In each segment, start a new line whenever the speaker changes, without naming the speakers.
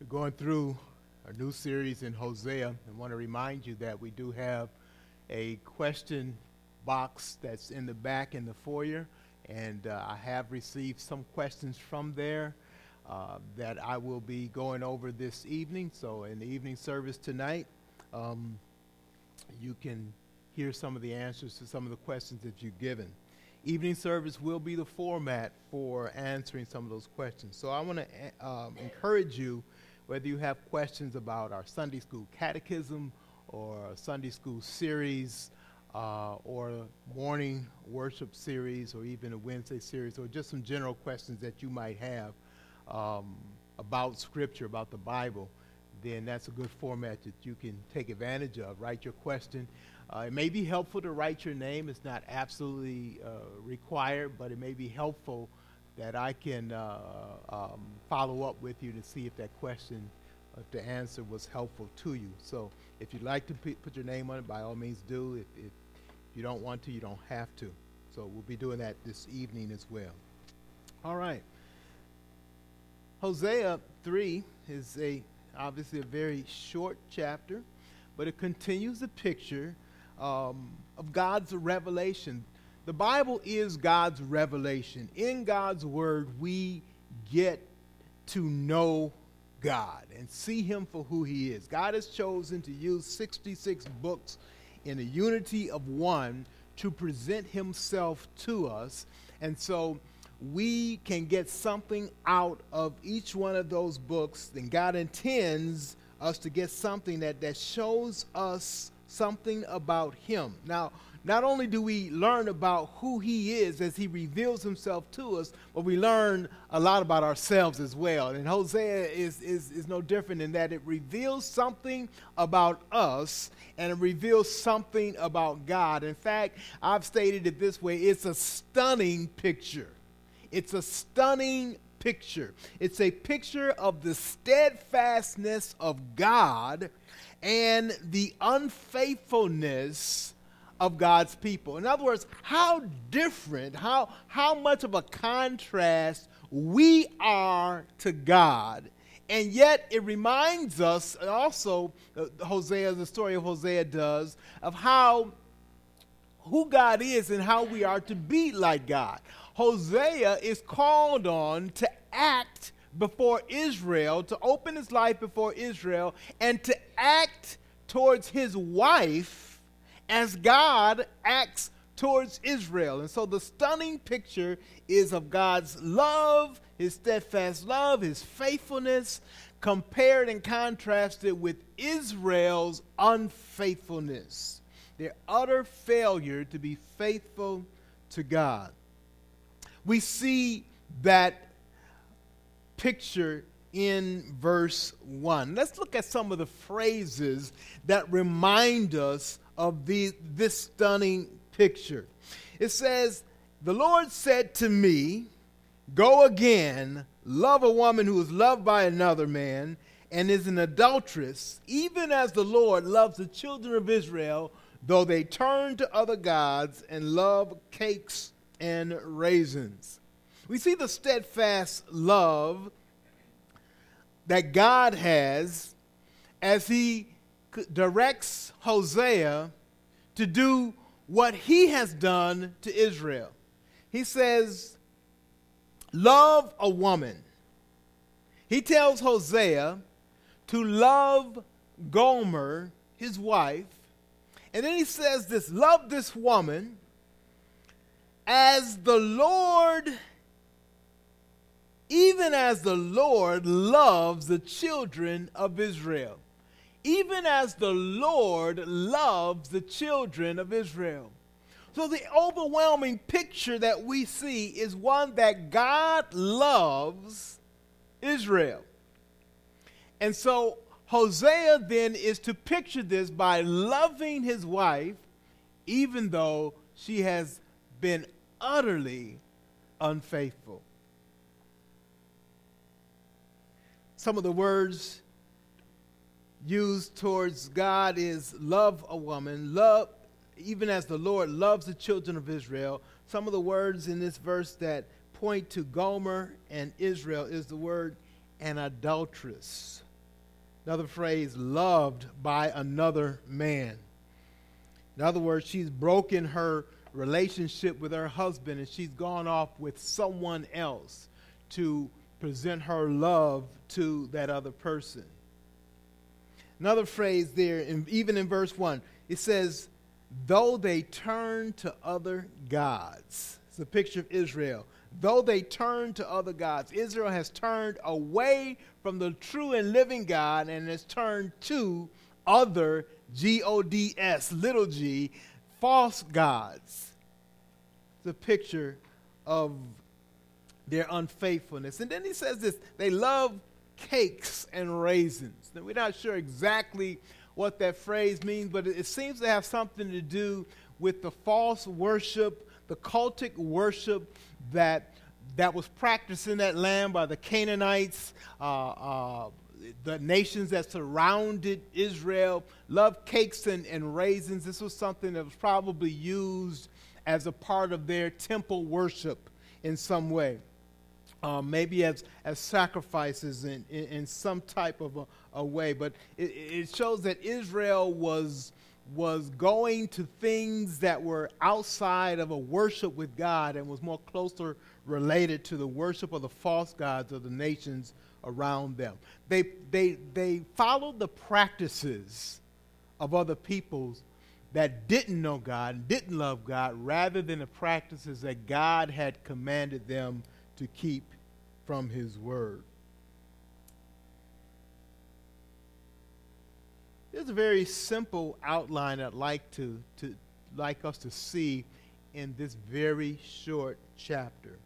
We're going through a new series in Hosea. I want to remind you that we do have a question box that's in the back in the foyer, and uh, I have received some questions from there uh, that I will be going over this evening. So, in the evening service tonight, um, you can hear some of the answers to some of the questions that you've given. Evening service will be the format for answering some of those questions. So, I want to um, encourage you whether you have questions about our Sunday school catechism or Sunday school series uh, or morning worship series or even a Wednesday series or just some general questions that you might have um, about Scripture, about the Bible, then that's a good format that you can take advantage of. Write your question. Uh, it may be helpful to write your name. It's not absolutely uh, required, but it may be helpful that I can uh, um, follow up with you to see if that question, if the answer was helpful to you. So if you'd like to p- put your name on it, by all means do. If, if you don't want to, you don't have to. So we'll be doing that this evening as well. All right. Hosea 3 is a obviously a very short chapter, but it continues the picture um, of God's revelation the Bible is God's revelation. In God's Word, we get to know God and see Him for who He is. God has chosen to use 66 books in a unity of one to present Himself to us. And so we can get something out of each one of those books, and God intends us to get something that, that shows us something about Him. Now, not only do we learn about who he is as he reveals himself to us, but we learn a lot about ourselves as well. And Hosea is, is, is no different in that it reveals something about us and it reveals something about God. In fact, I've stated it this way it's a stunning picture. It's a stunning picture. It's a picture of the steadfastness of God and the unfaithfulness of God's people. In other words, how different, how, how much of a contrast we are to God. And yet it reminds us also, uh, Hosea, the story of Hosea does, of how who God is and how we are to be like God. Hosea is called on to act before Israel, to open his life before Israel, and to act towards his wife as God acts towards Israel. And so the stunning picture is of God's love, his steadfast love, his faithfulness, compared and contrasted with Israel's unfaithfulness, their utter failure to be faithful to God. We see that picture in verse 1. Let's look at some of the phrases that remind us of the, this stunning picture. It says, The Lord said to me, Go again, love a woman who is loved by another man and is an adulteress, even as the Lord loves the children of Israel, though they turn to other gods and love cakes and raisins. We see the steadfast love that God has as He directs Hosea to do what he has done to Israel. He says, Love a woman. He tells Hosea to love Gomer, his wife. And then he says this love this woman as the Lord, even as the Lord loves the children of Israel even as the Lord loves the children of Israel. So, the overwhelming picture that we see is one that God loves Israel. And so, Hosea then is to picture this by loving his wife, even though she has been utterly unfaithful. Some of the words used towards God is love a woman, love, even as the Lord loves the children of Israel. Some of the words in this verse that point to Gomer and Israel is the word an adulteress. Another phrase, loved by another man. In other words, she's broken her relationship with her husband and she's gone off with someone else to present her love to that other person. Another phrase there, in, even in verse 1, it says, though they turn to other gods. It's a picture of Israel. Though they turn to other gods, Israel has turned away from the true and living God and has turned to other G O D S, little g, false gods. It's a picture of their unfaithfulness. And then he says this they love cakes and raisins. Now, we're not sure exactly what that phrase means, but it, seems to have something to do with the false worship, the cultic worship that, that was practiced in that land by the Canaanites. Uh, uh, the nations that surrounded Israel loved cakes and, and raisins. This was something that was probably used as a part of their temple worship in some way. Um, maybe as, as sacrifices in, in, in some type of a, a way. But it, it, shows that Israel was, was going to things that were outside of a worship with God and was more closer related to the worship of the false gods of the nations around them. They, they, they followed the practices of other peoples that didn't know God and didn't love God rather than the practices that God had commanded them to keep from his word. There's a very simple outline I'd like to, to like us to see in this very short chapter.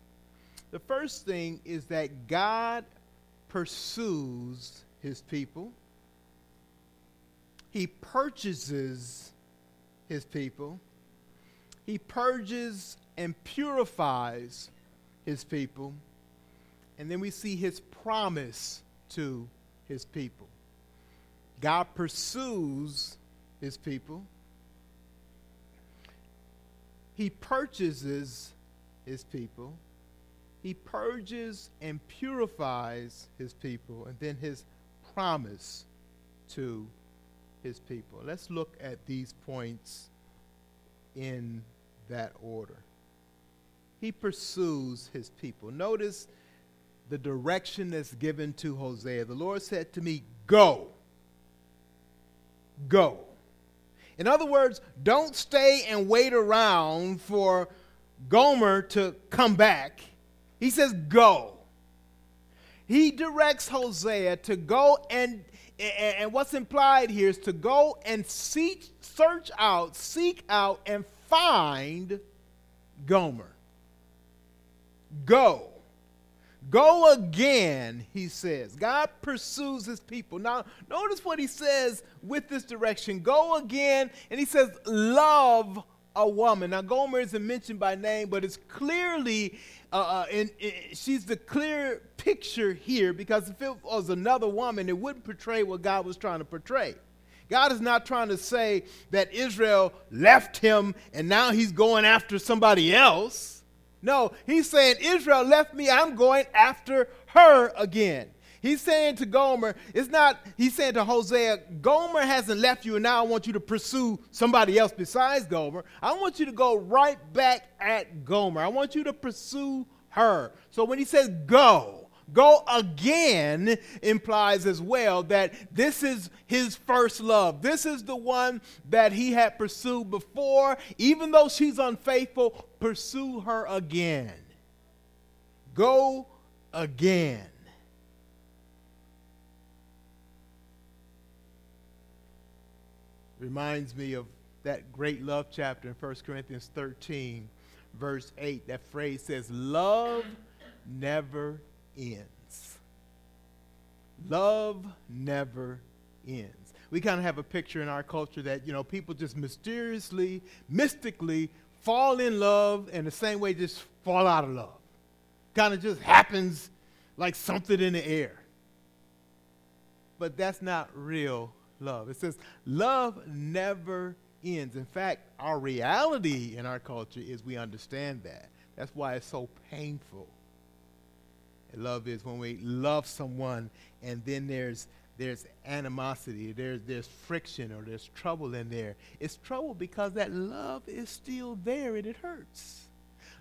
The first thing is that God pursues his people. He purchases his people. He purges and purifies his people. And then we see his promise to his people. God pursues his people. He purchases his people. He purges and purifies his people. And then his promise to his people. Let's look at these points in that order. He pursues his people. Notice the direction that's given to Hosea. The Lord said to me, Go. Go. In other words, don't stay and wait around for Gomer to come back. He says, Go. He directs Hosea to go and and what's implied here is to go and seek, search out, seek out, and find Gomer. Go. Go again, he says. God pursues his people. Now, notice what he says with this direction. Go again, and he says, love a woman. Now, Gomer isn't mentioned by name, but it's clearly, uh, uh, in, in, she's the clear picture here because if it was another woman, it wouldn't portray what God was trying to portray. God is not trying to say that Israel left him and now he's going after somebody else. No, he's saying, Israel left me, I'm going after her again. He's saying to Gomer, it's not, he's saying to Hosea, Gomer hasn't left you, and now I want you to pursue somebody else besides Gomer. I want you to go right back at Gomer. I want you to pursue her. So when he says go, Go again implies as well that this is his first love. This is the one that he had pursued before. Even though she's unfaithful, pursue her again. Go again. Reminds me of that great love chapter in 1 Corinthians 13, verse 8. That phrase says, Love never ends. Love never ends. We kind of have a picture in our culture that, you know, people just mysteriously, mystically fall in love and the same way just fall out of love. Kind of just happens like something in the air. But that's not real love. It says love never ends. In fact, our reality in our culture is we understand that. That's why it's so painful Love is when we love someone and then there's there's animosity, there's, there's friction, or there's trouble in there. It's trouble because that love is still there and it hurts.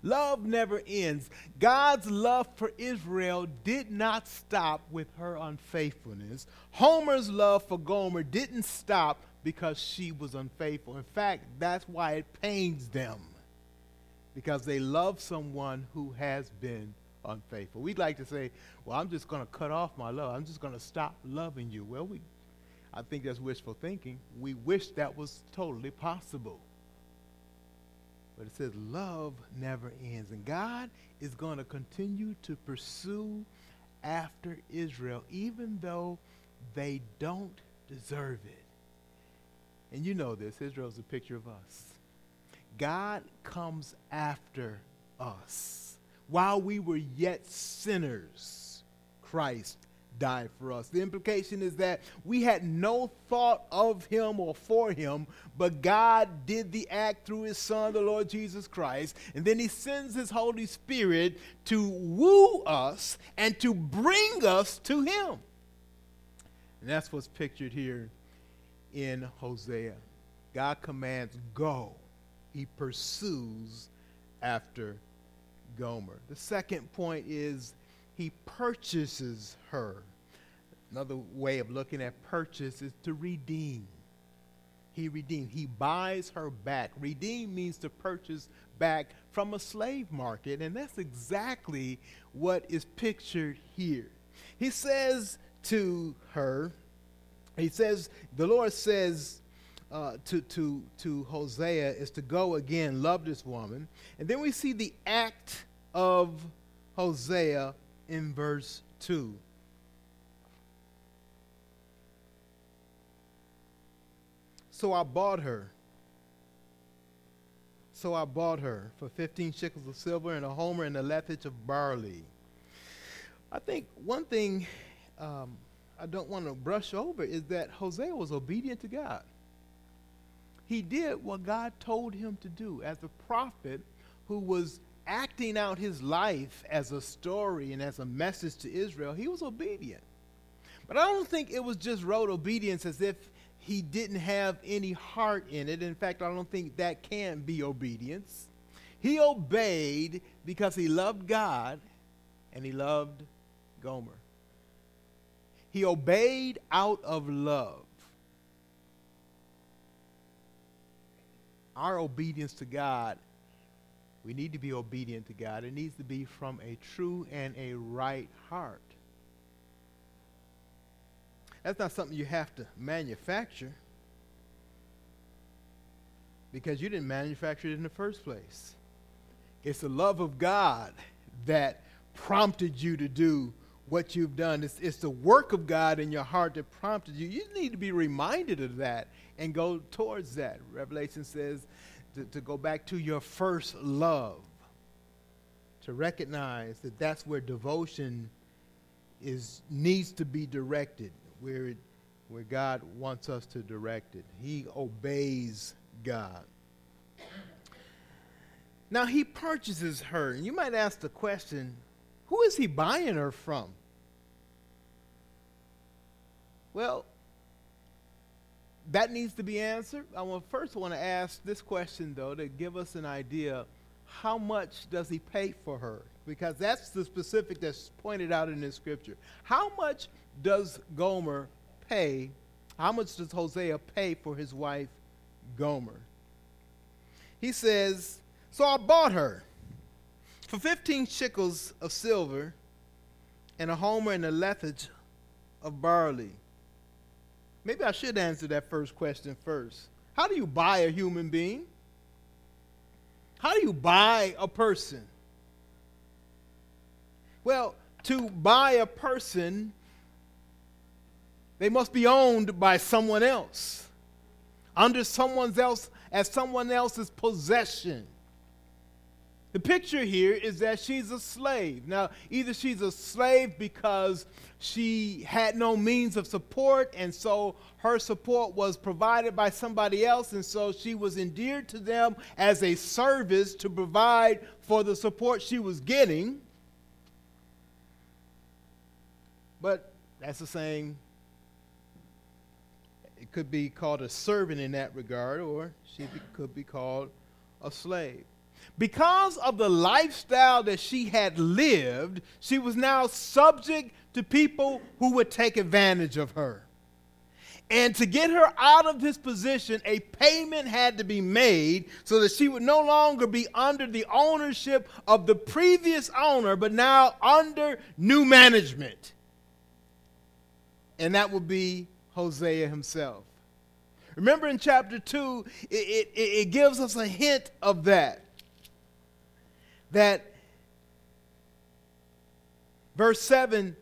Love never ends. God's love for Israel did not stop with her unfaithfulness. Homer's love for Gomer didn't stop because she was unfaithful. In fact, that's why it pains them because they love someone who has been unfaithful. We'd like to say, well, I'm just going to cut off my love. I'm just going to stop loving you. Well, we, I think that's wishful thinking. We wish that was totally possible. But it says love never ends. And God is going to continue to pursue after Israel, even though they don't deserve it. And you know this Israel's a picture of us. God comes after us. While we were yet sinners, Christ died for us. The implication is that we had no thought of him or for him, but God did the act through his Son, the Lord Jesus Christ. And then he sends his Holy Spirit to woo us and to bring us to him. And that's what's pictured here in Hosea. God commands, go. He pursues after Gomer. The second point is he purchases her. Another way of looking at purchase is to redeem. He redeemed. He buys her back. Redeem means to purchase back from a slave market, and that's exactly what is pictured here. He says to her, he says, the Lord says uh, to, to, to Hosea is to go again, love this woman. And then we see the act of Hosea in verse 2. So I bought her. So I bought her for 15 shekels of silver and a homer and a lethech of barley. I think one thing um, I don't want to brush over is that Hosea was obedient to God. He did what God told him to do as a prophet who was acting out his life as a story and as a message to Israel. He was obedient. But I don't think it was just rote obedience as if he didn't have any heart in it. In fact, I don't think that can be obedience. He obeyed because he loved God and he loved Gomer. He obeyed out of love. Our obedience to God, we need to be obedient to God. It needs to be from a true and a right heart. That's not something you have to manufacture because you didn't manufacture it in the first place. It's the love of God that prompted you to do what you've done. It's, it's the work of God in your heart that prompted you. You need to be reminded of that and go towards that. Revelation says to, to go back to your first love, to recognize that that's where devotion is needs to be directed where, it, where God wants us to direct it. He obeys God. Now he purchases her. And you might ask the question who is he buying her from? Well, that needs to be answered. I want, first want to ask this question, though, to give us an idea how much does he pay for her? Because that's the specific that's pointed out in this scripture. How much does Gomer pay? How much does Hosea pay for his wife Gomer? He says, So I bought her for 15 shekels of silver and a homer and a lethech of barley. Maybe I should answer that first question first. How do you buy a human being? How do you buy a person? Well, to buy a person, they must be owned by someone else, under someone else, as someone else's possession. The picture here is that she's a slave. Now, either she's a slave because she had no means of support, and so her support was provided by somebody else, and so she was endeared to them as a service to provide for the support she was getting. But that's the same it could be called a servant in that regard, or she could be called a slave. Because of the lifestyle that she had lived, she was now subject to people who would take advantage of her. And to get her out of this position, a payment had to be made so that she would no longer be under the ownership of the previous owner, but now under new management. And that would be Hosea himself. Remember in chapter 2, it, it, it gives us a hint of that. That verse 7,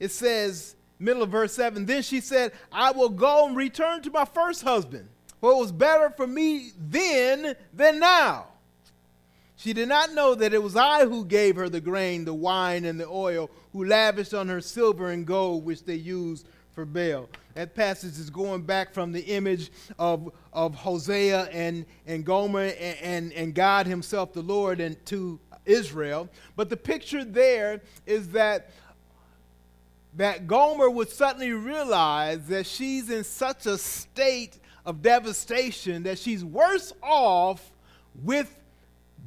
it says, middle of verse 7 Then she said, I will go and return to my first husband, for it was better for me then than now. She did not know that it was I who gave her the grain, the wine, and the oil, who lavished on her silver and gold, which they used for Baal. That passage is going back from the image of, of Hosea and, and Gomer and, and, and God Himself, the Lord, and to Israel. But the picture there is that that Gomer would suddenly realize that she's in such a state of devastation that she's worse off with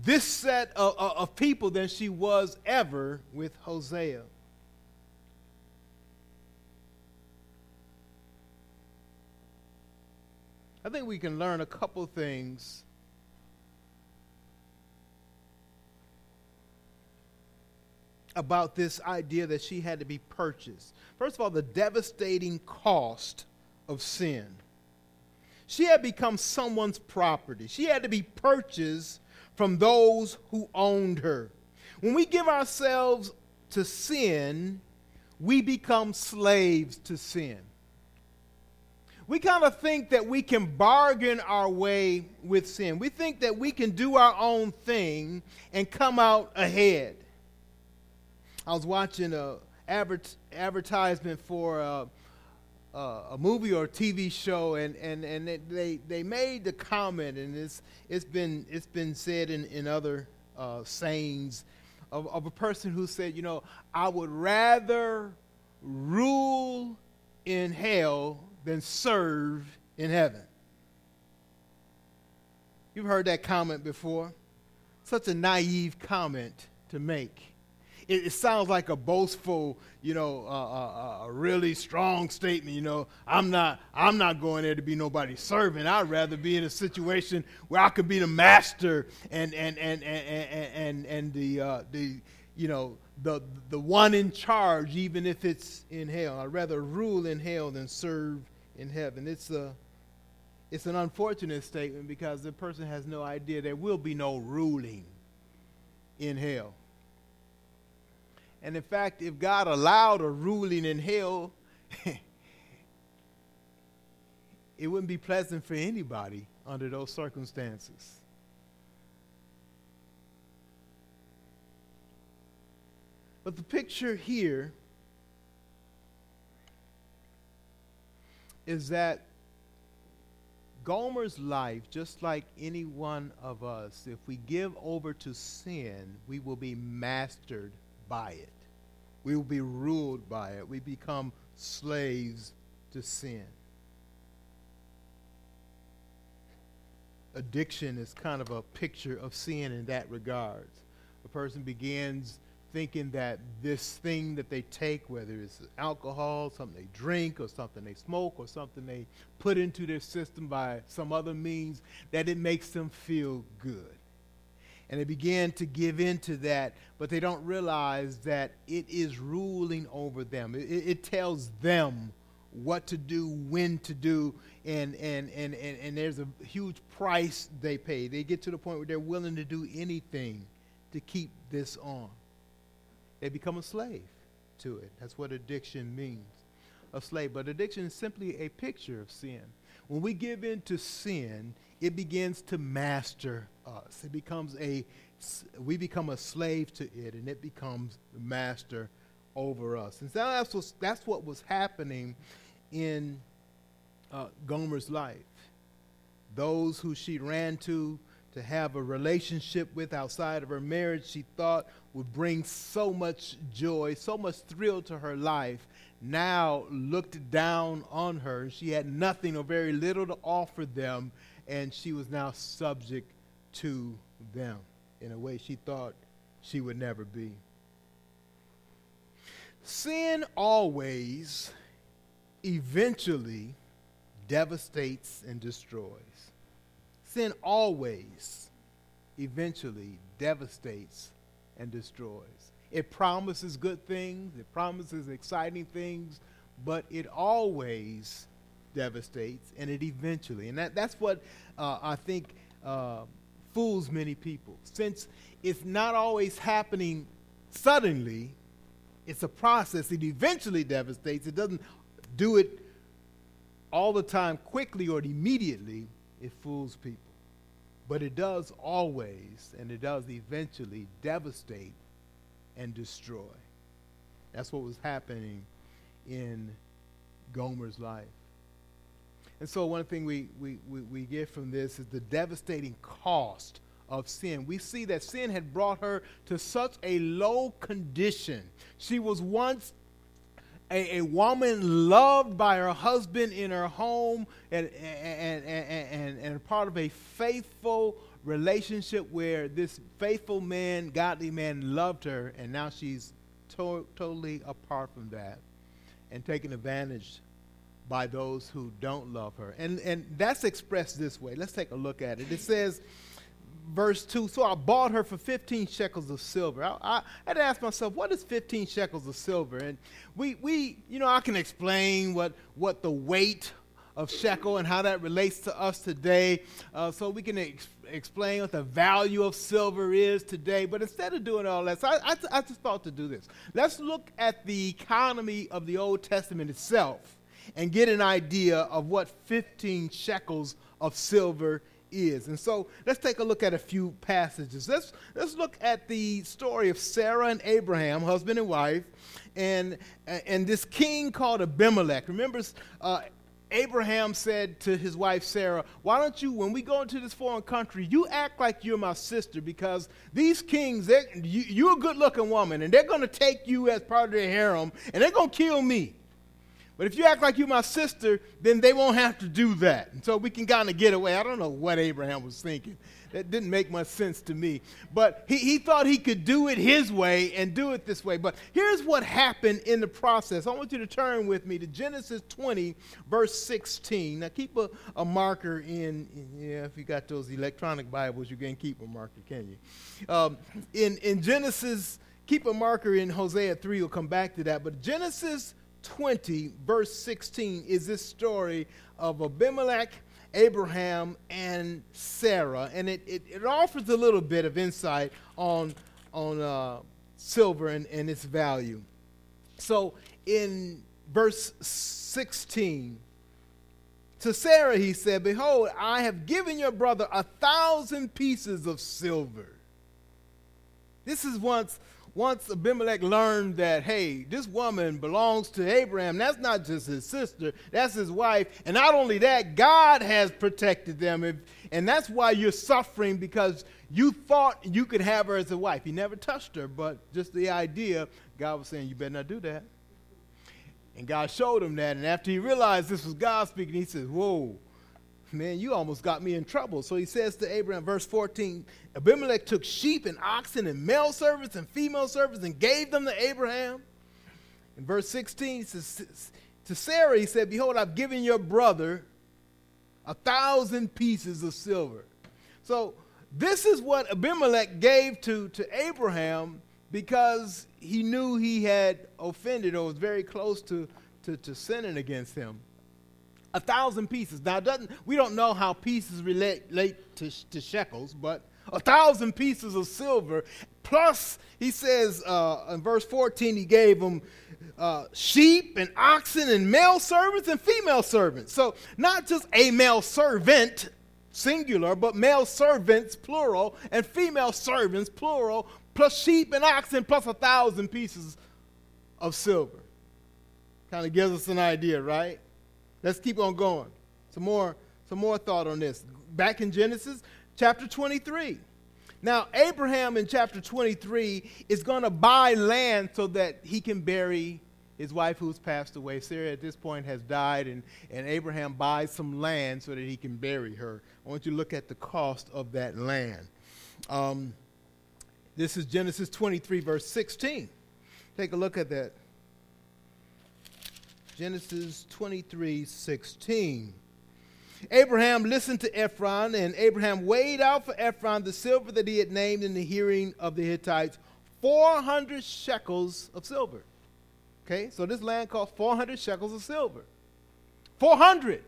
this set of, of, of people than she was ever with Hosea. I think we can learn a couple things about this idea that she had to be purchased. First of all, the devastating cost of sin. She had become someone's property, she had to be purchased from those who owned her. When we give ourselves to sin, we become slaves to sin. We kind of think that we can bargain our way with sin. We think that we can do our own thing and come out ahead. I was watching a advert, advertisement for a, a, a, movie or a TV show, and, and, and they, they made the comment, and it's, it's, been, it's been said in, in other uh, sayings of, of a person who said, you know, I would rather rule in hell than serve in heaven. You've heard that comment before. Such a naive comment to make it, it sounds like a boastful, you know, uh, uh, a really strong statement. You know, I'm not, I'm not going there to be nobody's servant. I'd rather be in a situation where I could be the master and and and and and and, and the uh, the you know the the one in charge, even if it's in hell. I'd rather rule in hell than serve in heaven. It's a it's an unfortunate statement because the person has no idea there will be no ruling in hell. And in fact, if God allowed a ruling in hell, it wouldn't be pleasant for anybody under those circumstances. But the picture here is that Gomer's life, just like any one of us, if we give over to sin, we will be mastered by it. We will be ruled by it. We become slaves to sin. Addiction is kind of a picture of sin in that regard. A person begins thinking that this thing that they take, whether it's alcohol, something they drink, or something they smoke, or something they put into their system by some other means, that it makes them feel good and they begin to give in to that, but they don't realize that it is ruling over them. It, it, tells them what to do, when to do, and, and, and, and, and there's a huge price they pay. They get to the point where they're willing to do anything to keep this on. They become a slave to it. That's what addiction means a slave. But addiction is simply a picture of sin. When we give in to sin, it begins to master us. It becomes a, we become a slave to it, and it becomes master over us. And so that's what, that's what was happening in uh, Gomer's life. Those who she ran to to have a relationship with outside of her marriage, she thought would bring so much joy, so much thrill to her life. now looked down on her. She had nothing or very little to offer them, and she was now subject to them in a way she thought she would never be. Sin always, eventually, devastates and destroys. Sin always, eventually, devastates and destroys. It promises good things, it promises exciting things, but it always devastates and it eventually. And that, that's what uh, I think uh, fools many people. Since it's not always happening suddenly, it's a process. It eventually devastates. It doesn't do it all the time quickly or immediately. It fools people. But it does always, and it does eventually devastate and destroy. That's what was happening in Gomer's life. And so, one thing we, we, we, we get from this is the devastating cost of sin. We see that sin had brought her to such a low condition. She was once a, a woman loved by her husband in her home and, and, and, and, and part of a faithful relationship where this faithful man, godly man, loved her, and now she's to- totally apart from that and taken advantage by those who don't love her. And, and that's expressed this way. Let's take a look at it. It says, verse 2 So I bought her for 15 shekels of silver. I, I, had to ask myself, what is 15 shekels of silver? And we, we you know, I can explain what, what the weight of shekel and how that relates to us today. Uh, so we can ex- explain what the value of silver is today. But instead of doing all that, so I, I, I just thought to do this. Let's look at the economy of the Old Testament itself and get an idea of what 15 shekels of silver is. And so let's take a look at a few passages. Let's, let's look at the story of Sarah and Abraham, husband and wife, and, and this king called Abimelech. Remember, uh, Abraham said to his wife Sarah, Why don't you, when we go into this foreign country, you act like you're my sister because these kings, you, you're a good looking woman and they're going to take you as part of their harem and they're going to kill me. But if you act like you're my sister, then they won't have to do that. And so we can kind of get away. I don't know what Abraham was thinking. That didn't make much sense to me. But he, he thought he could do it his way and do it this way. But here's what happened in the process. I want you to turn with me to Genesis 20, verse 16. Now keep a, a marker in, yeah, if you got those electronic Bibles, you can keep a marker, can you? Um, in, in Genesis, keep a marker in Hosea 3. We'll come back to that. But Genesis 20, verse 16, is this story of Abimelech, Abraham, and Sarah. And it, it, it offers a little bit of insight on, on uh, silver and, and its value. So in verse 16, to Sarah he said, Behold, I have given your brother a thousand pieces of silver. This is once once Abimelech learned that, hey, this woman belongs to Abraham, that's not just his sister, that's his wife. And not only that, God has protected them. If, and that's why you're suffering because you thought you could have her as a wife. He never touched her, but just the idea, God was saying, you better not do that. And God showed him that. And after he realized this was God speaking, he says, whoa man, you almost got me in trouble. So he says to Abraham, verse 14, Abimelech took sheep and oxen and male servants and female servants and gave them to Abraham. In verse 16, he says, to Sarah, he said, Behold, I've given your brother a thousand pieces of silver. So this is what Abimelech gave to, to Abraham because he knew he had offended or was very close to, to, to sinning against him a thousand pieces. Now, doesn't we don't know how pieces relate, relate to, to shekels, but a thousand pieces of silver. Plus, he says uh, in verse 14, he gave them uh, sheep and oxen and male servants and female servants. So, not just a male servant, singular, but male servants, plural, and female servants, plural, plus sheep and oxen, plus a thousand pieces of silver. Kind of gives us an idea, right? Let's keep on going. Some more, some more thought on this. Back in Genesis chapter 23. Now, Abraham in chapter 23 is going to buy land so that he can bury his wife who's passed away. Sarah at this point has died, and, and Abraham buys some land so that he can bury her. I want you to look at the cost of that land. Um, this is Genesis 23, verse 16. Take a look at that. Genesis 23, 16. Abraham listened to Ephron, and Abraham weighed out for Ephron the silver that he had named in the hearing of the Hittites 400 shekels of silver. Okay, so this land cost 400 shekels of silver. 400.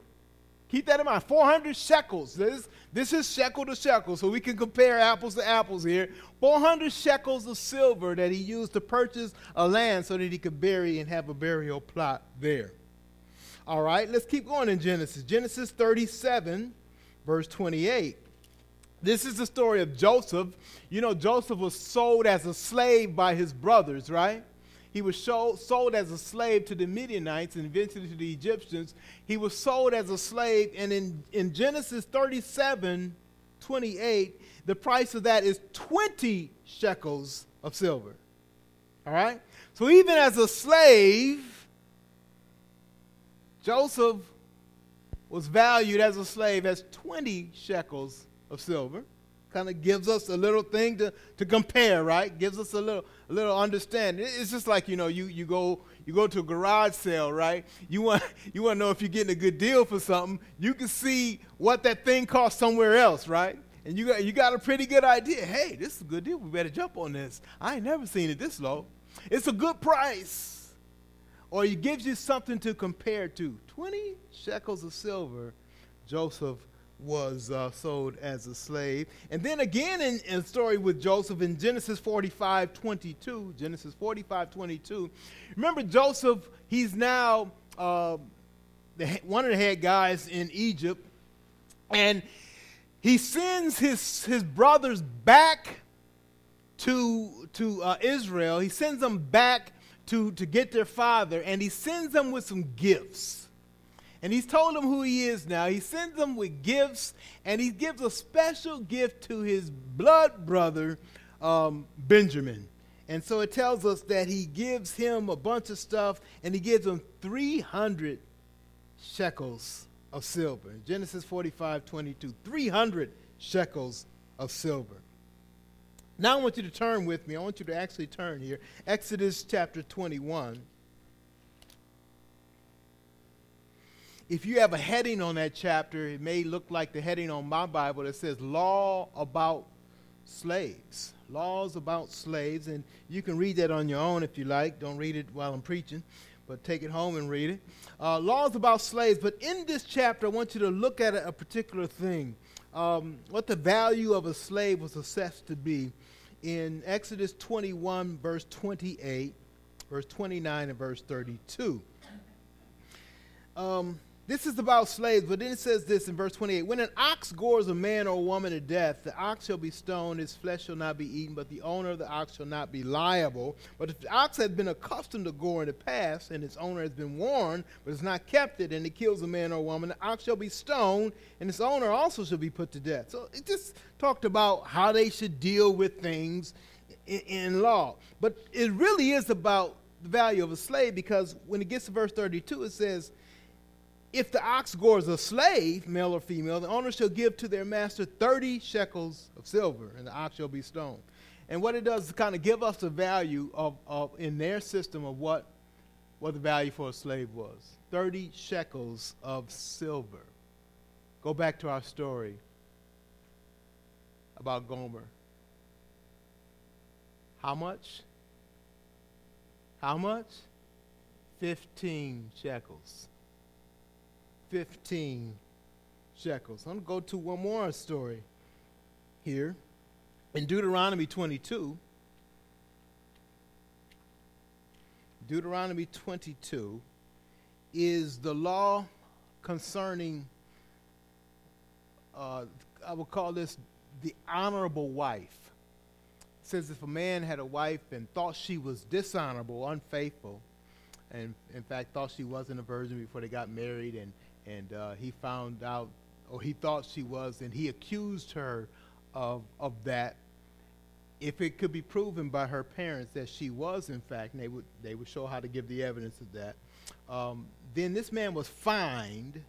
Keep that in mind. 400 shekels. This, this is shekel to shekel, so we can compare apples to apples here. 400 shekels of silver that he used to purchase a land so that he could bury and have a burial plot there. All right, let's keep going in Genesis. Genesis 37, verse 28. This is the story of Joseph. You know, Joseph was sold as a slave by his brothers, right? He was sold, as a slave to the Midianites and eventually to the Egyptians. He was sold as a slave, and in, in Genesis 37 28, the price of that is 20 shekels of silver. All right? So even as a slave, Joseph was valued as a slave as 20 shekels of silver kind of gives us a little thing to, to compare, right? Gives us a little a little understanding. It's just like you know you, you go you go to a garage sale, right? You want you want to know if you're getting a good deal for something. You can see what that thing costs somewhere else, right? And you got you got a pretty good idea. Hey, this is a good deal. We better jump on this. I ain't never seen it this low. It's a good price. Or it gives you something to compare to. 20 shekels of silver, Joseph was uh, sold as a slave. And then again in, in story with Joseph in Genesis 45 22, Genesis 45 22. Remember, Joseph, he's now uh, the, one of the head guys in Egypt, and he sends his, his brothers back to, to uh, Israel. He sends them back to, to get their father, and he sends them with some gifts. And he's told them who he is now. He sends them with gifts, and he gives a special gift to his blood brother, um, Benjamin. And so it tells us that he gives him a bunch of stuff, and he gives him 300 shekels of silver. Genesis 45 22. 300 shekels of silver. Now I want you to turn with me. I want you to actually turn here. Exodus chapter 21. If you have a heading on that chapter, it may look like the heading on my Bible that says Law About Slaves. Laws about slaves. And you can read that on your own if you like. Don't read it while I'm preaching, but take it home and read it. Uh, laws about slaves. But in this chapter, I want you to look at a, particular thing. Um, what the value of a slave was assessed to be in Exodus 21, verse 28, verse 29, and verse 32. Um, this is about slaves, but then it says this in verse 28 When an ox gores a man or a woman to death, the ox shall be stoned, his flesh shall not be eaten, but the owner of the ox shall not be liable. But if the ox has been accustomed to gore in the past, and its owner has been warned, but has not kept it, and it kills a man or a woman, the ox shall be stoned, and its owner also shall be put to death. So it just talked about how they should deal with things in, in law. But it really is about the value of a slave because when it gets to verse 32, it says, if the ox gores a slave, male or female, the owner shall give to their master 30 shekels of silver, and the ox shall be stoned. And what it does is kind of give us the value of, of in their system of what, what the value for a slave was 30 shekels of silver. Go back to our story about Gomer. How much? How much? 15 shekels. 15 shekels. I'm going to go to one more story here. In Deuteronomy 22, Deuteronomy 22 is the law concerning, uh, I would call this the honorable wife. It says if a man had a wife and thought she was dishonorable, unfaithful, and in fact thought she wasn't a virgin before they got married and and uh, he found out, or he thought she was, and he accused her of, of that. if it could be proven by her parents that she was in fact, they would they would show how to give the evidence of that, um, then this man was fined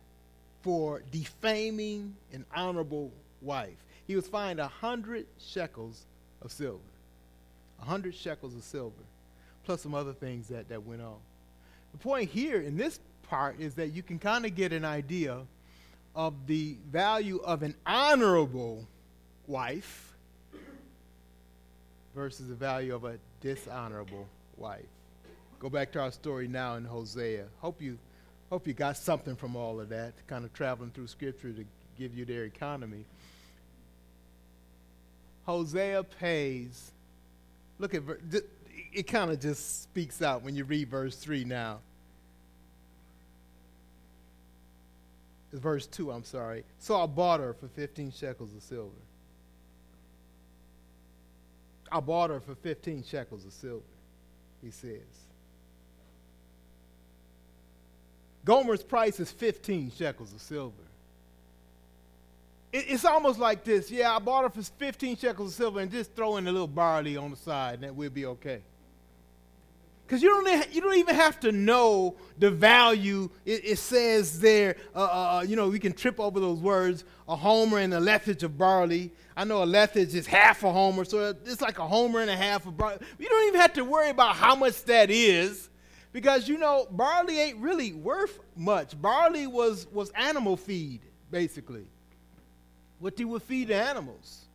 for defaming an honorable wife. He was fined a hundred shekels of silver, a hundred shekels of silver, plus some other things that that went on. The point here in this part is that you can kind of get an idea of the value of an honorable wife versus the value of a dishonorable wife. Go back to our story now in Hosea. Hope you hope you got something from all of that, kind of traveling through scripture to give you their economy. Hosea pays. Look at it kind of just speaks out when you read verse 3 now. Verse 2, I'm sorry. So I bought her for 15 shekels of silver. I bought her for 15 shekels of silver, he says. Gomer's price is 15 shekels of silver. It, it's almost like this. Yeah, I bought her for 15 shekels of silver and just throw in a little barley on the side and that we'll be okay. Because you don't, you don't even have to know the value. It, it says there, uh, uh, uh, you know, we can trip over those words a homer and a lethech of barley. I know a lethech is half a homer, so it's like a homer and a half of barley. You don't even have to worry about how much that is because, you know, barley ain't really worth much. Barley was, was animal feed, basically, what they would feed the animals.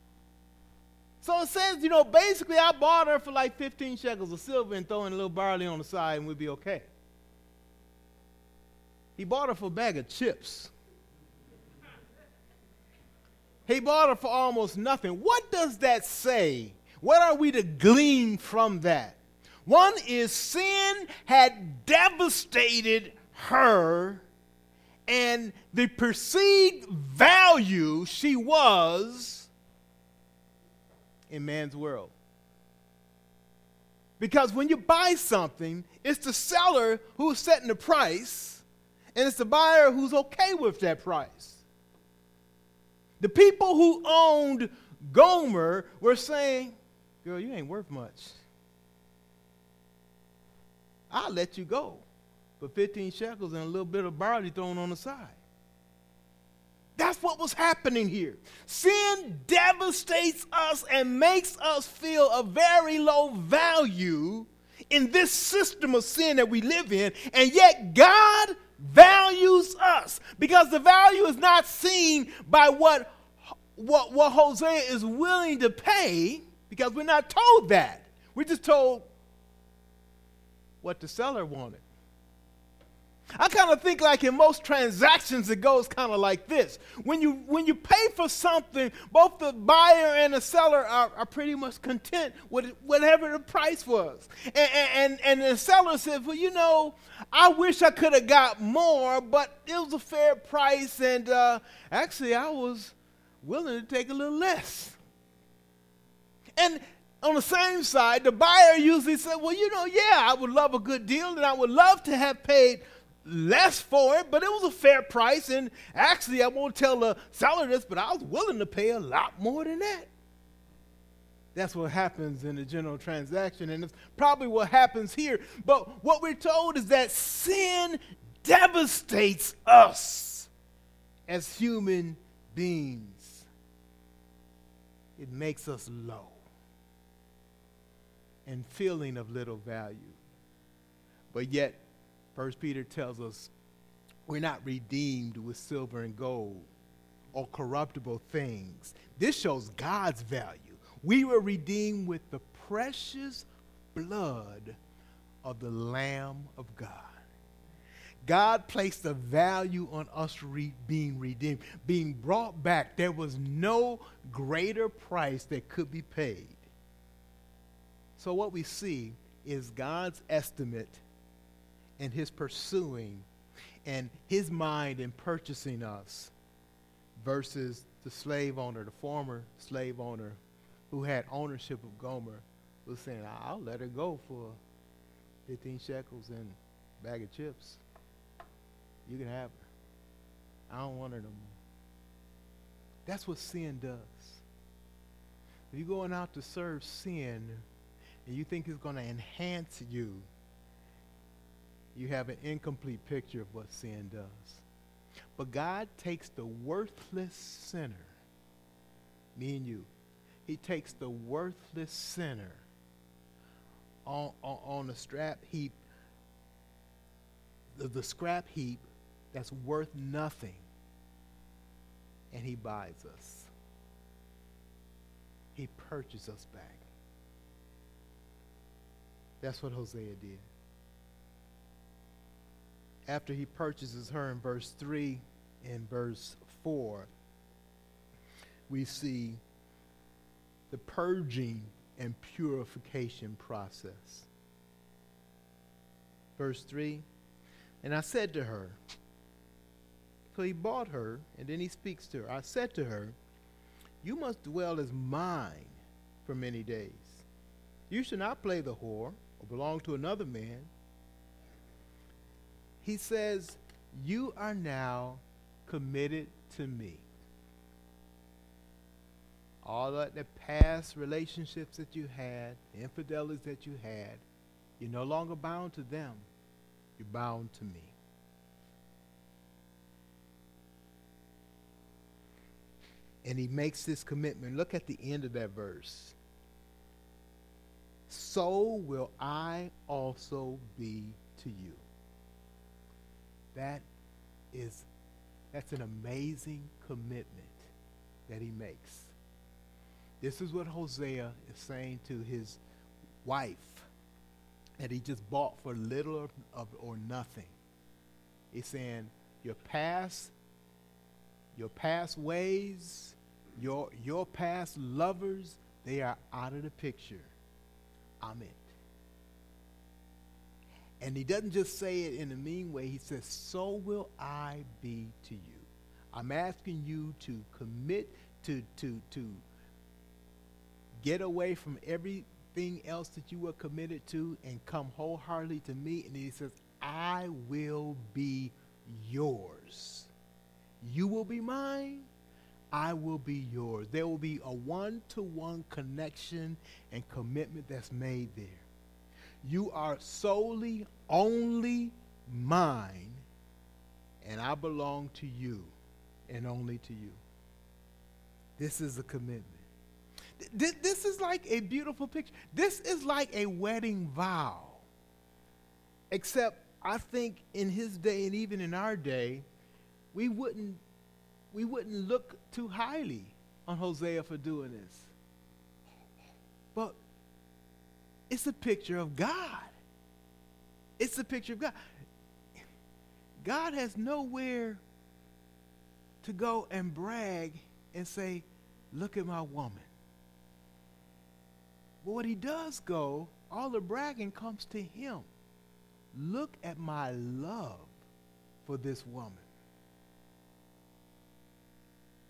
So it says, you know, basically I bought her for like 15 shekels of silver and throwing a little barley on the side and we'd be okay. He bought her for a bag of chips. He bought her for almost nothing. What does that say? What are we to glean from that? One is sin had devastated her, and the perceived value she was in man's world. Because when you buy something, it's the seller who's setting the price, and it's the buyer who's okay with that price. The people who owned Gomer were saying, Girl, you ain't worth much. I'll let you go for 15 shekels and a little bit of barley thrown on the side. That's what was happening here. Sin devastates us and makes us feel a very low value in this system of sin that we live in, and yet God values us because the value is not seen by what, what, what Hosea is willing to pay, because we're not told that. We're just told what the seller wanted. I kind of think like in most transactions, it goes kind of like this. When you, when you pay for something, both the buyer and the seller are, are pretty much content with whatever the price was. And, and, and the seller says, well, you know, I wish I could have got more, but it was a fair price. And uh, actually, I was willing to take a little less. And on the same side, the buyer usually said, well, you know, yeah, I would love a good deal and I would love to have paid less for it, but it was a fair price. And actually, I won't tell the seller this, but I was willing to pay a lot more than that. That's what happens in a general transaction, and it's probably what happens here. But what we're told is that sin devastates us as human beings, it makes us low and feeling of little value. But yet, First Peter tells us we're not redeemed with silver and gold or corruptible things. This shows God's value. We were redeemed with the precious blood of the Lamb of God. God placed a value on us re- being redeemed, being brought back. There was no greater price that could be paid. So, what we see is God's estimate and his pursuing and his mind in purchasing us versus the slave owner, the former slave owner who had ownership of Gomer, was saying, I'll let her go for 15 shekels and a bag of chips. You can have her. I don't want her no more. That's what sin does. If you're going out to serve sin and you think it's going to enhance you, you have an incomplete picture of what sin does. But God takes the worthless sinner, me and you, He takes the worthless sinner on, on, on the scrap heap, the, the scrap heap that's worth nothing, and He buys us. He purchased us back. That's what Hosea did after he purchases her in verse 3 and verse 4, we see the purging and purification process. Verse 3 And I said to her, so he bought her, and then he speaks to her. I said to her, You must dwell as mine for many days. You should not play the whore or belong to another man he says, You are now committed to me. All of the past relationships that you had, infidelities that you had, you're no longer bound to them. You're bound to me. And he makes this commitment. Look at the end of that verse. So will I also be to you. That is that's an amazing commitment that he makes. This is what Hosea is saying to his wife that he just bought for little or, or nothing. He's saying, Your past, your past ways, your, your past lovers, they are out of the picture. It. And he doesn't just say it in a mean way. He says, So will I be to you. I'm asking you to commit to, to, to get away from everything else that you were committed to and come wholeheartedly to me. And he says, I will be yours. You will be mine. I will be yours. There will be a one to one connection and commitment that's made there. You are solely, only mine, and I belong to you and only to you. This is a commitment. This, is like a beautiful picture. This is like a wedding vow. Except I think in his day and even in our day, we wouldn't we wouldn't look too highly on Hosea for doing this. But it's a picture of God. It's a picture of God. God has nowhere to go and brag and say, Look at my woman. But what he does go, all the bragging comes to him. Look at my love for this woman.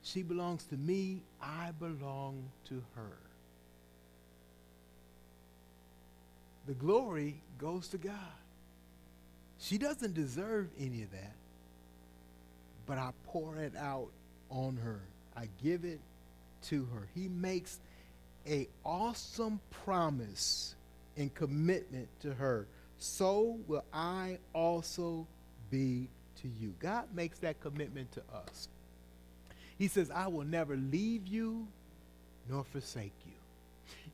She belongs to me, I belong to her. the glory goes to God. She doesn't deserve any of that, but I pour it out on her. I give it to her. He makes a awesome promise and commitment to her. So will I also be to you. God makes that commitment to us. He says, I will never leave you nor forsake you.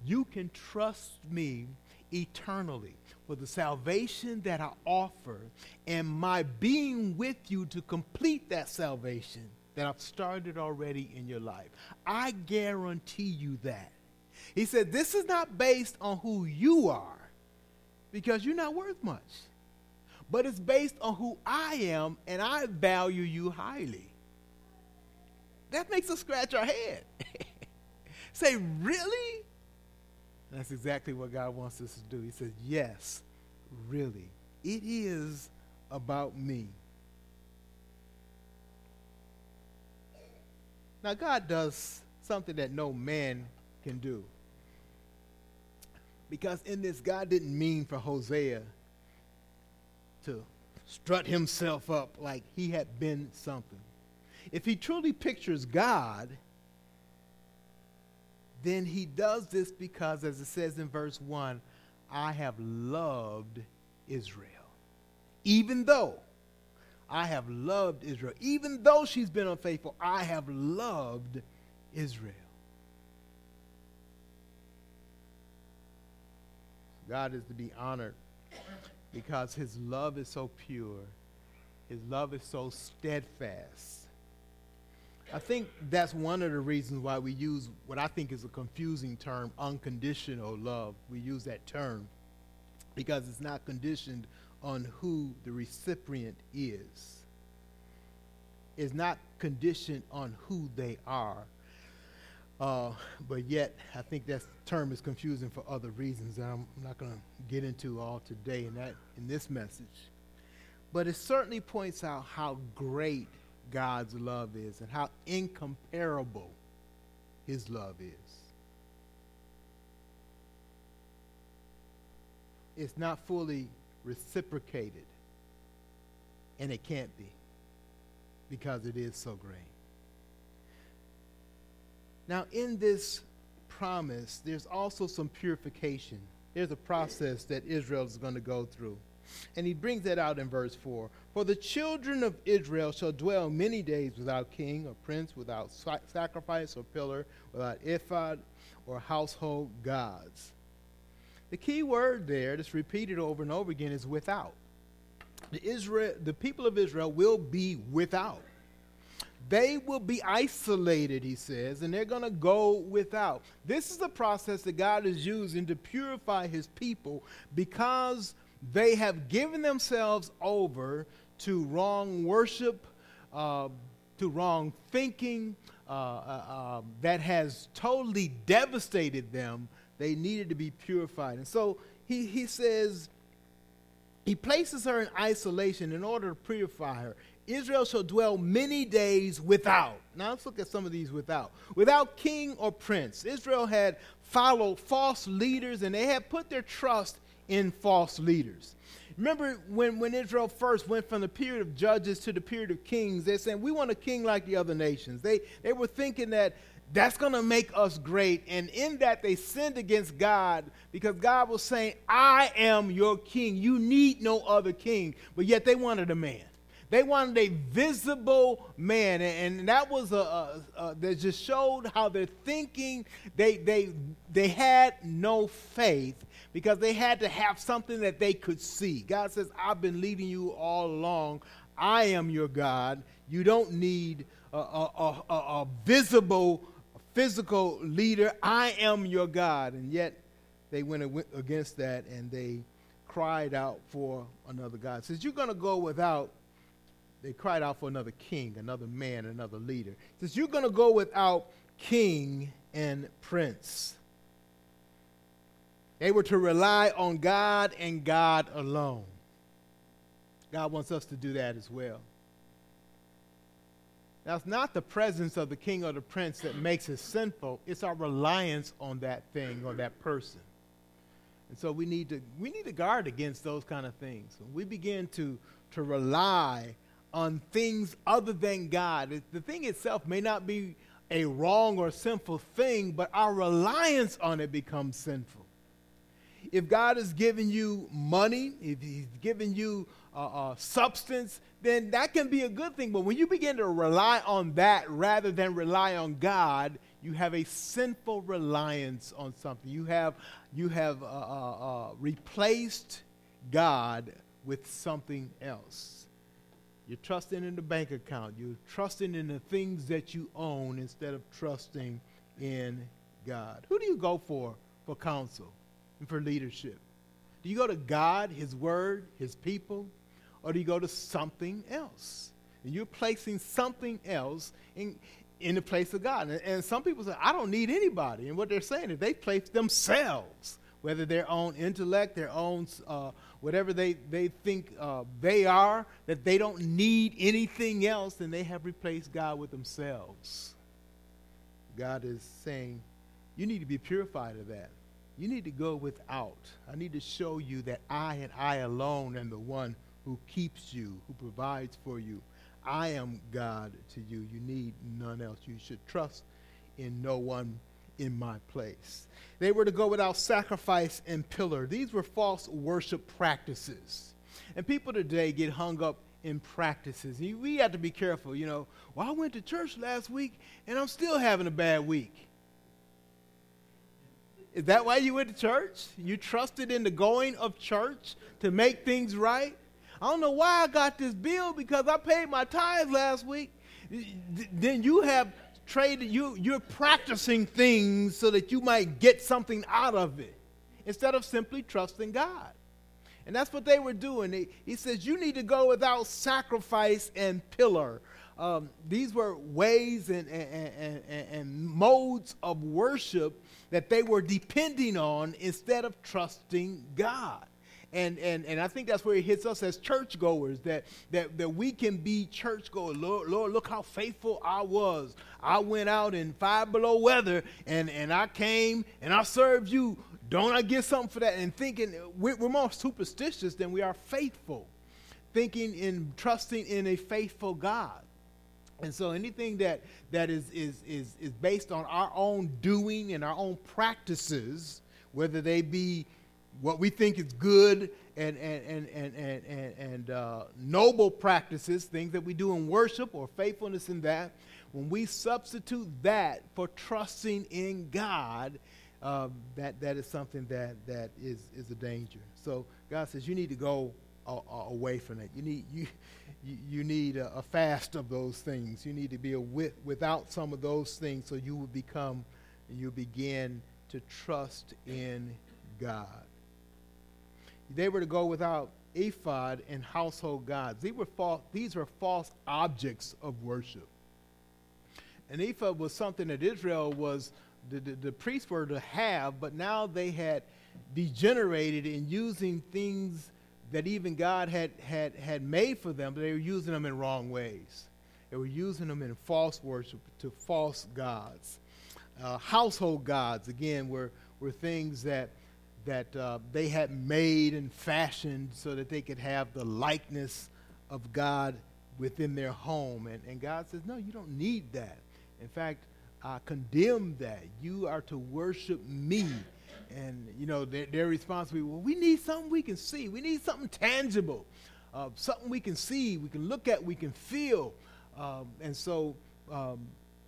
You can trust me eternally for the salvation that I offer and my being with you to complete that salvation that I've started already in your life. I guarantee you that. He said, This is not based on who you are because you're not worth much, but it's based on who I am and I value you highly. That makes us scratch our head. Say, Really? That's exactly what God wants us to do. He says, Yes, really. It is about me. Now, God does something that no man can do. Because in this, God didn't mean for Hosea to strut himself up like he had been something. If he truly pictures God, then he does this because, as it says in verse 1, I have loved Israel. Even though I have loved Israel, even though she's been unfaithful, I have loved Israel. God is to be honored because his love is so pure, his love is so steadfast. I think that's one of the reasons why we use what I think is a confusing term, unconditional love. We use that term because it's not conditioned on who the recipient is. It's not conditioned on who they are. Uh, but yet, I think that term is confusing for other reasons that I'm not going to get into all today in that in this message. But it certainly points out how great God's love is and how incomparable His love is. It's not fully reciprocated, and it can't be because it is so great. Now, in this promise, there's also some purification. There's a process that Israel is going to go through. And he brings that out in verse 4. For the children of Israel shall dwell many days without king or prince, without sacrifice or pillar, without ephod or household gods. The key word there, that's repeated over and over again, is without. The, Israel, the people of Israel will be without. They will be isolated, he says, and they're going to go without. This is the process that God is using to purify his people because they have given themselves over to wrong worship, uh, to wrong thinking uh, uh, um, that has totally devastated them. They needed to be purified. And so he, he says, he places her in isolation in order to purify her. Israel shall dwell many days without. Now let's look at some of these without. Without king or prince. Israel had followed false leaders and they had put their trust in false leaders. Remember when, when Israel first went from the period of judges to the period of kings, they're saying, We want a king like the other nations. They, they were thinking that that's going to make us great. And in that, they sinned against God because God was saying, I am your king. You need no other king. But yet they wanted a man. They wanted a visible man, and, that was a, a, a, that just showed how they're thinking. They they they had no faith because they had to have something that they could see. God says, "I've been leading you all along. I am your God. You don't need a, a, a visible, physical leader. I am your God." And yet, they went against that, and they cried out for another God. Says, "You're going to go without." they cried out for another king, another man, another leader. Says, You're going to go without king and prince. They were to rely on God and God alone. God wants us to do that as well. Now, it's not the presence of the king or the prince that makes us sinful, it's our reliance on that thing or that person. And so we need to, we need to guard against those kind of things. When we begin to, to rely on things other than God. The thing itself may not be a wrong or sinful thing, but our reliance on it becomes sinful. If God has given you money, if He's given you uh, uh, substance, then that can be a good thing. But when you begin to rely on that rather than rely on God, you have a sinful reliance on something. You have, you have uh, uh, uh replaced God with something else. You're trusting in the bank account. You're trusting in the things that you own instead of trusting in God. Who do you go for for counsel and for leadership? Do you go to God, His Word, His people, or do you go to something else? And you're placing something else in, in the place of God. And, and some people say, I don't need anybody. And what they're saying is they place themselves, whether their own intellect, their own uh, whatever they, they think uh, they are, that they don't need anything else, and they have replaced God with themselves. God is saying, you need to be purified of that. You need to go without. I need to show you that I and I alone am the one who keeps you, who provides for you. I am God to you. You need none else. You should trust in no one in my place. They were to go without sacrifice and pillar. These were false worship practices. And people today get hung up in practices. We have to be careful. You know, well, I went to church last week and I'm still having a bad week. Is that why you went to church? You trusted in the going of church to make things right? I don't know why I got this bill because I paid my tithes last week. Then you have traded, you, you're practicing things so that you might get something out of it instead of simply trusting God. And that's what they were doing. He, says, You need to go without sacrifice and pillar. Um, these were ways and, and, and, and, modes of worship that they were depending on instead of trusting God. And, and, and I think that's where it hits us as churchgoers that, that, that we can be churchgoers. Lord, Lord, look how faithful I was. I went out in five below weather and, and I came and I served you. Don't I get something for that? And thinking we're, we're more superstitious than we are faithful, thinking in trusting in a faithful God. And so anything that, that is, is, is, is based on our own doing and our own practices, whether they be what we think is good and, and, and, and, and, and, uh, noble practices, things that we do in worship or faithfulness in that, when we substitute that for trusting in God, um, that, that is something that, that is, is a danger. So God says you need to go away from it. You need, you, you need a, a, fast of those things. You need to be a with, without some of those things so you will become, you begin to trust in God. They were to go without ephod and household gods. These were false, these were false objects of worship. An ephod was something that Israel was the, the, the priests were to have, but now they had degenerated in using things that even God had, had, had made for them, but they were using them in wrong ways. They were using them in false worship to false gods. Uh, household gods, again, were, were things that, that uh, they had made and fashioned so that they could have the likeness of God within their home. And, and God says, no, you don't need that. In fact, I condemn that. You are to worship me. And, you know, their, their response be, well, we need something we can see. We need something tangible, uh, something we can see, we can look at, we can feel. Um, and so, um,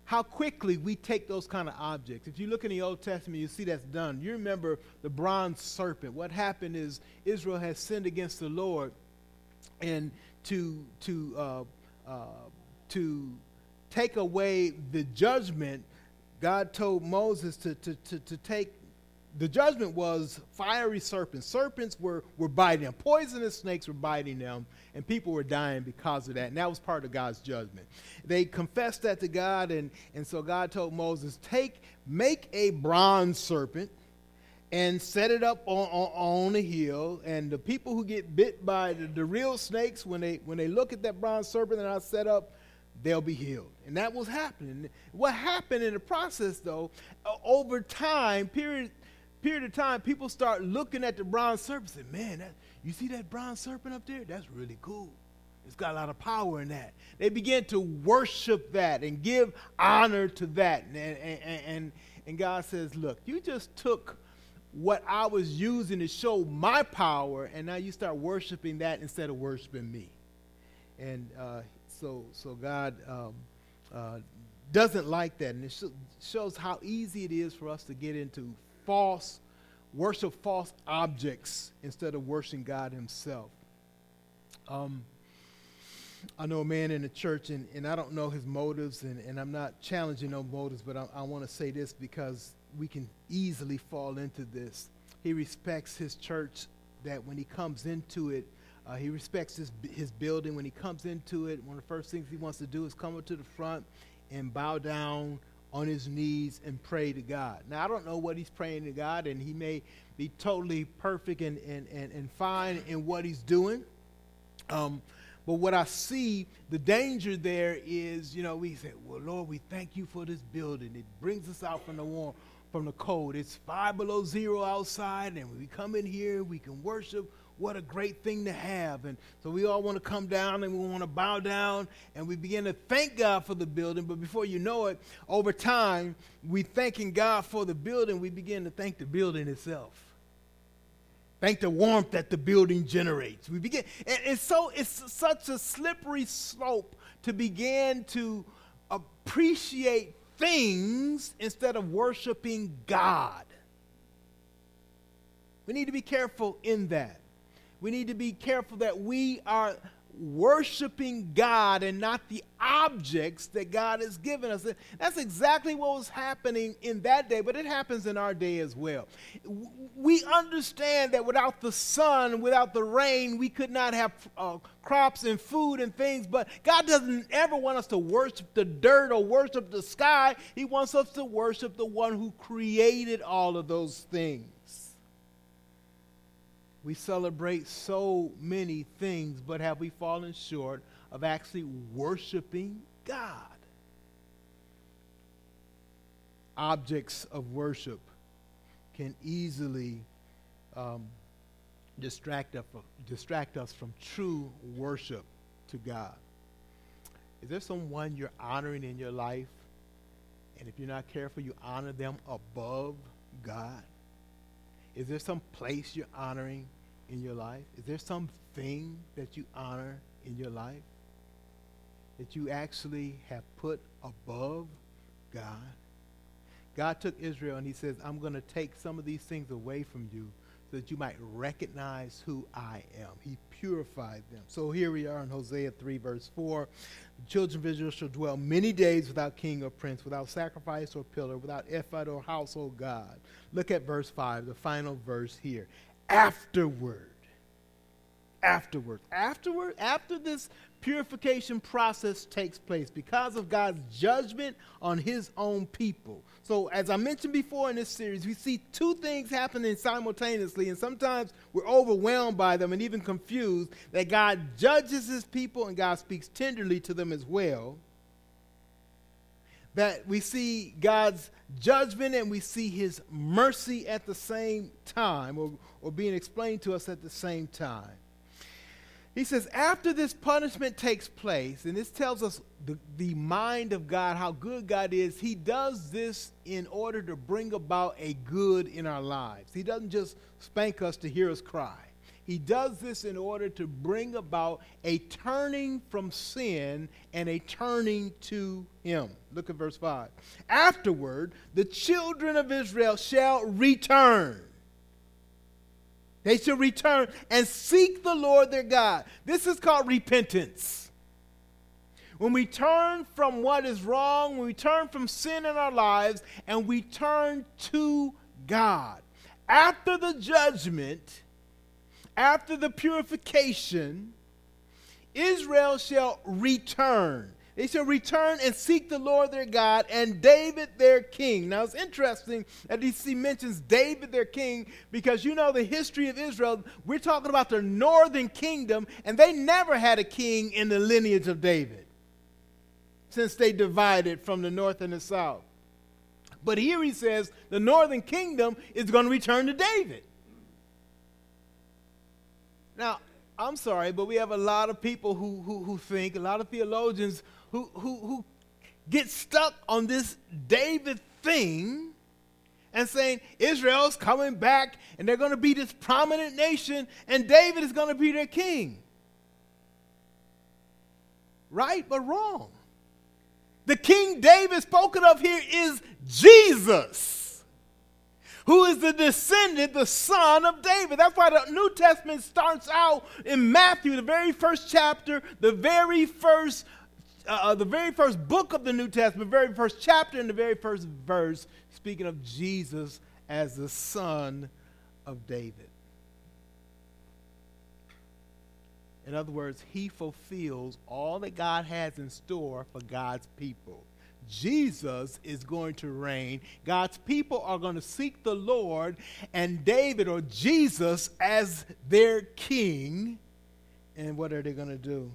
how quickly we take those kind of objects. If you look in the Old Testament, you see that's done. You remember the bronze serpent. What happened is Israel has sinned against the Lord, and to to uh, uh, to take away the judgment, God told Moses to, to, to, to take the judgment was fiery serpents. Serpents were, were biting them. Poisonous snakes were biting them, and people were dying because of that. And that was part of God's judgment. They confessed that to God, and, and so God told Moses, Take, make a bronze serpent and set it up on, on, on a hill. And the people who get bit by the, the real snakes, when they when they look at that bronze serpent that I set up, they'll be healed. And that was happening. What happened in the process, though, over time, period, period of time, people start looking at the bronze serpent and man, that, you see that bronze serpent up there? That's really cool. It's got a lot of power in that. They begin to worship that and give honor to that. And, and, and, and God says, look, you just took what I was using to show my power, and now you start worshiping that instead of worshiping me. And uh, so, so God um, uh, doesn't like that. And it sh- shows how easy it is for us to get into false, worship false objects instead of worshiping God Himself. Um, I know a man in the church, and, and I don't know his motives, and, and I'm not challenging no motives, but I, I want to say this because we can easily fall into this. He respects his church that when he comes into it, uh, he respects his, his building. When he comes into it, one of the first things he wants to do is come up to the front and bow down on his knees and pray to God. Now, I don't know what he's praying to God, and he may be totally perfect and, and, and, and fine in what he's doing. Um, but what I see, the danger there is, you know, we say, well, Lord, we thank you for this building. It brings us out from the warm, from the cold. It's five below zero outside, and we come in here, and we can worship what a great thing to have. And so we all want to come down and we want to bow down and we begin to thank God for the building. But before you know it, over time, we thanking God for the building, we begin to thank the building itself. Thank the warmth that the building generates. We begin, and it's so it's such a slippery slope to begin to appreciate things instead of worshiping God. We need to be careful in that. We need to be careful that we are worshiping God and not the objects that God has given us. That's exactly what was happening in that day, but it happens in our day as well. We understand that without the sun, without the rain, we could not have uh, crops and food and things, but God doesn't ever want us to worship the dirt or worship the sky. He wants us to worship the one who created all of those things. We celebrate so many things, but have we fallen short of actually worshiping God? Objects of worship can easily um, distract, us, distract us from true worship to God. Is there someone you're honoring in your life? And if you're not careful, you honor them above God? Is there some place you're honoring in your life? Is there something that you honor in your life that you actually have put above God? God took Israel and he says, I'm going to take some of these things away from you that you might recognize who I am. He purified them. So here we are in Hosea 3, verse 4. The children of Israel shall dwell many days without king or prince, without sacrifice or pillar, without ephod or household god. Look at verse 5, the final verse here. Afterward, afterward, afterward, after this purification process takes place because of God's judgment on his own people. So, as I mentioned before in this series, we see two things happening simultaneously, and sometimes we're overwhelmed by them and even confused that God judges his people and God speaks tenderly to them as well. That we see God's judgment and we see his mercy at the same time, or, or being explained to us at the same time. He says, after this punishment takes place, and this tells us the, the mind of God, how good God is, He does this in order to bring about a good in our lives. He doesn't just spank us to hear us cry. He does this in order to bring about a turning from sin and a turning to Him. Look at verse 5. Afterward, the children of Israel shall return they shall return and seek the Lord their God. This is called repentance. When we turn from what is wrong, when we turn from sin in our lives, and we turn to God. After the judgment, after the purification, Israel shall return. They shall return and seek the Lord their God and David their king. Now it's interesting that he mentions David their king because you know the history of Israel. We're talking about the northern kingdom, and they never had a king in the lineage of David since they divided from the north and the south. But here he says the northern kingdom is going to return to David. Now, I'm sorry, but we have a lot of people who, who, who think, a lot of theologians who, who, who get stuck on this David thing and saying Israel's coming back and they're going to be this prominent nation and David is going to be their king. Right, but wrong. The King David spoken of here is Jesus, who is the descendant, the son of David. That's why the New Testament starts out in Matthew, the very first chapter, the very first uh, uh, the very first book of the New Testament, very first chapter and the very first verse, speaking of Jesus as the son of David. In other words, he fulfills all that God has in store for God's people. Jesus is going to reign. God's people are going to seek the Lord and David or Jesus as their king. And what are they going to do?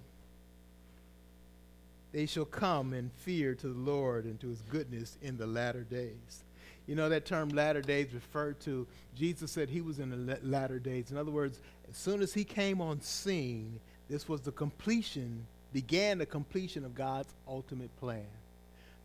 They shall come and fear to the Lord and to his goodness in the latter days. You know, that term latter days referred to, Jesus said he was in the latter days. In other words, as soon as he came on scene, this was the completion, began the completion of God's ultimate plan.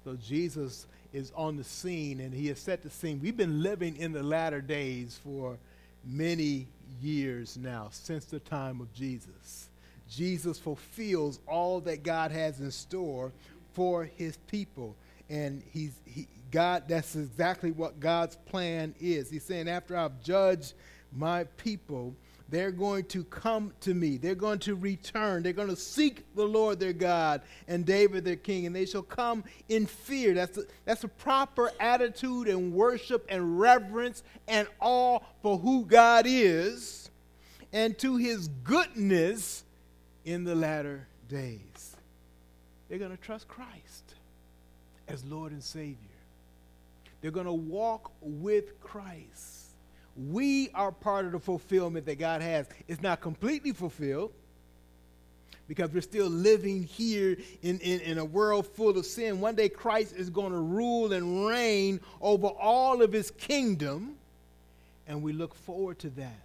So Jesus is on the scene and he has set the scene. We've been living in the latter days for many years now, since the time of Jesus. Jesus fulfills all that God has in store for his people. And he's he, God, that's exactly what God's plan is. He's saying, after I've judged my people, they're going to come to me. They're going to return. They're going to seek the Lord their God and David their king, and they shall come in fear. That's a, that's a proper attitude and worship and reverence and awe for who God is and to his goodness in the latter days. They're going to trust Christ as Lord and Savior. They're going to walk with Christ. We are part of the fulfillment that God has. It's not completely fulfilled because we're still living here in, in, in, a world full of sin. One day Christ is going to rule and reign over all of his kingdom, and we look forward to that.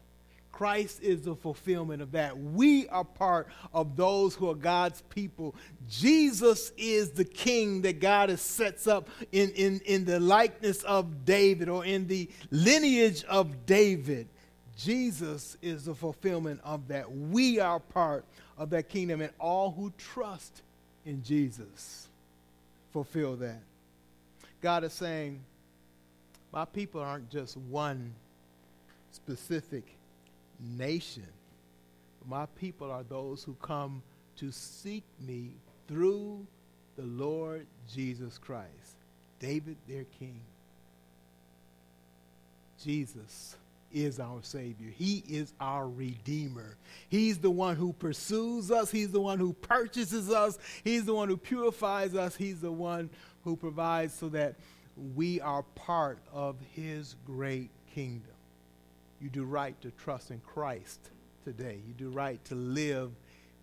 Christ is the fulfillment of that. We are part of those who are God's people. Jesus is the king that God has sets up in, in, in the likeness of David or in the lineage of David. Jesus is the fulfillment of that. We are part of that kingdom, and all who trust in Jesus fulfill that. God is saying, My people aren't just one specific nation. My people are those who come to seek me through the Lord Jesus Christ. David, their king. Jesus is our Savior. He is our Redeemer. He's the one who pursues us. He's the one who purchases us. He's the one who purifies us. He's the one who provides so that we are part of His great kingdom. You do right to trust in Christ today. You do right to live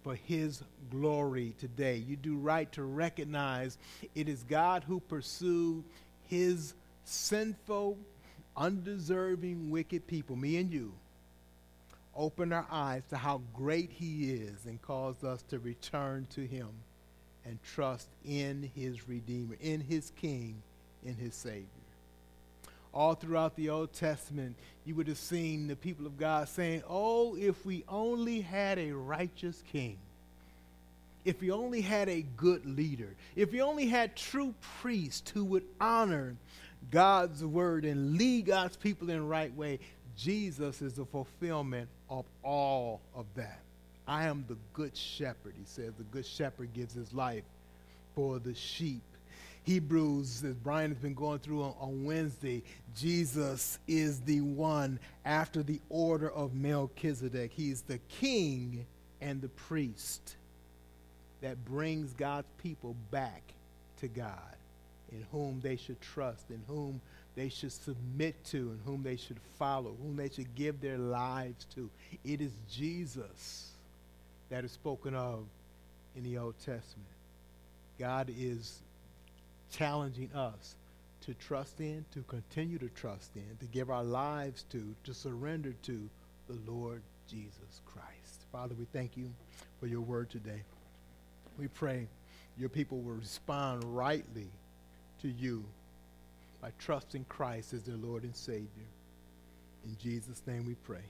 for His glory today. You do right to recognize it is God who pursued His sinful, undeserving, wicked people, me and you. Open our eyes to how great He is and cause us to return to Him and trust in His Redeemer, in His King, in His Savior all throughout the Old Testament, you would have seen the people of God saying, Oh, if we only had a righteous king, if we only had a good leader, if we only had true priests who would honor God's word and lead God's people in the right way, Jesus is the fulfillment of all of that. I am the good shepherd, he says. The good shepherd gives his life for the sheep. Hebrews, as Brian has been going through on, on, Wednesday, Jesus is the one after the order of Melchizedek. He's the king and the priest that brings God's people back to God, in whom they should trust, in whom they should submit to, in whom they should follow, whom they should give their lives to. It is Jesus that is spoken of in the Old Testament. God is challenging us to trust in, to continue to trust in, to give our lives to, to surrender to the Lord Jesus Christ. Father, we thank you for your word today. We pray your people will respond rightly to you by trusting Christ as their Lord and Savior. In Jesus' name we pray.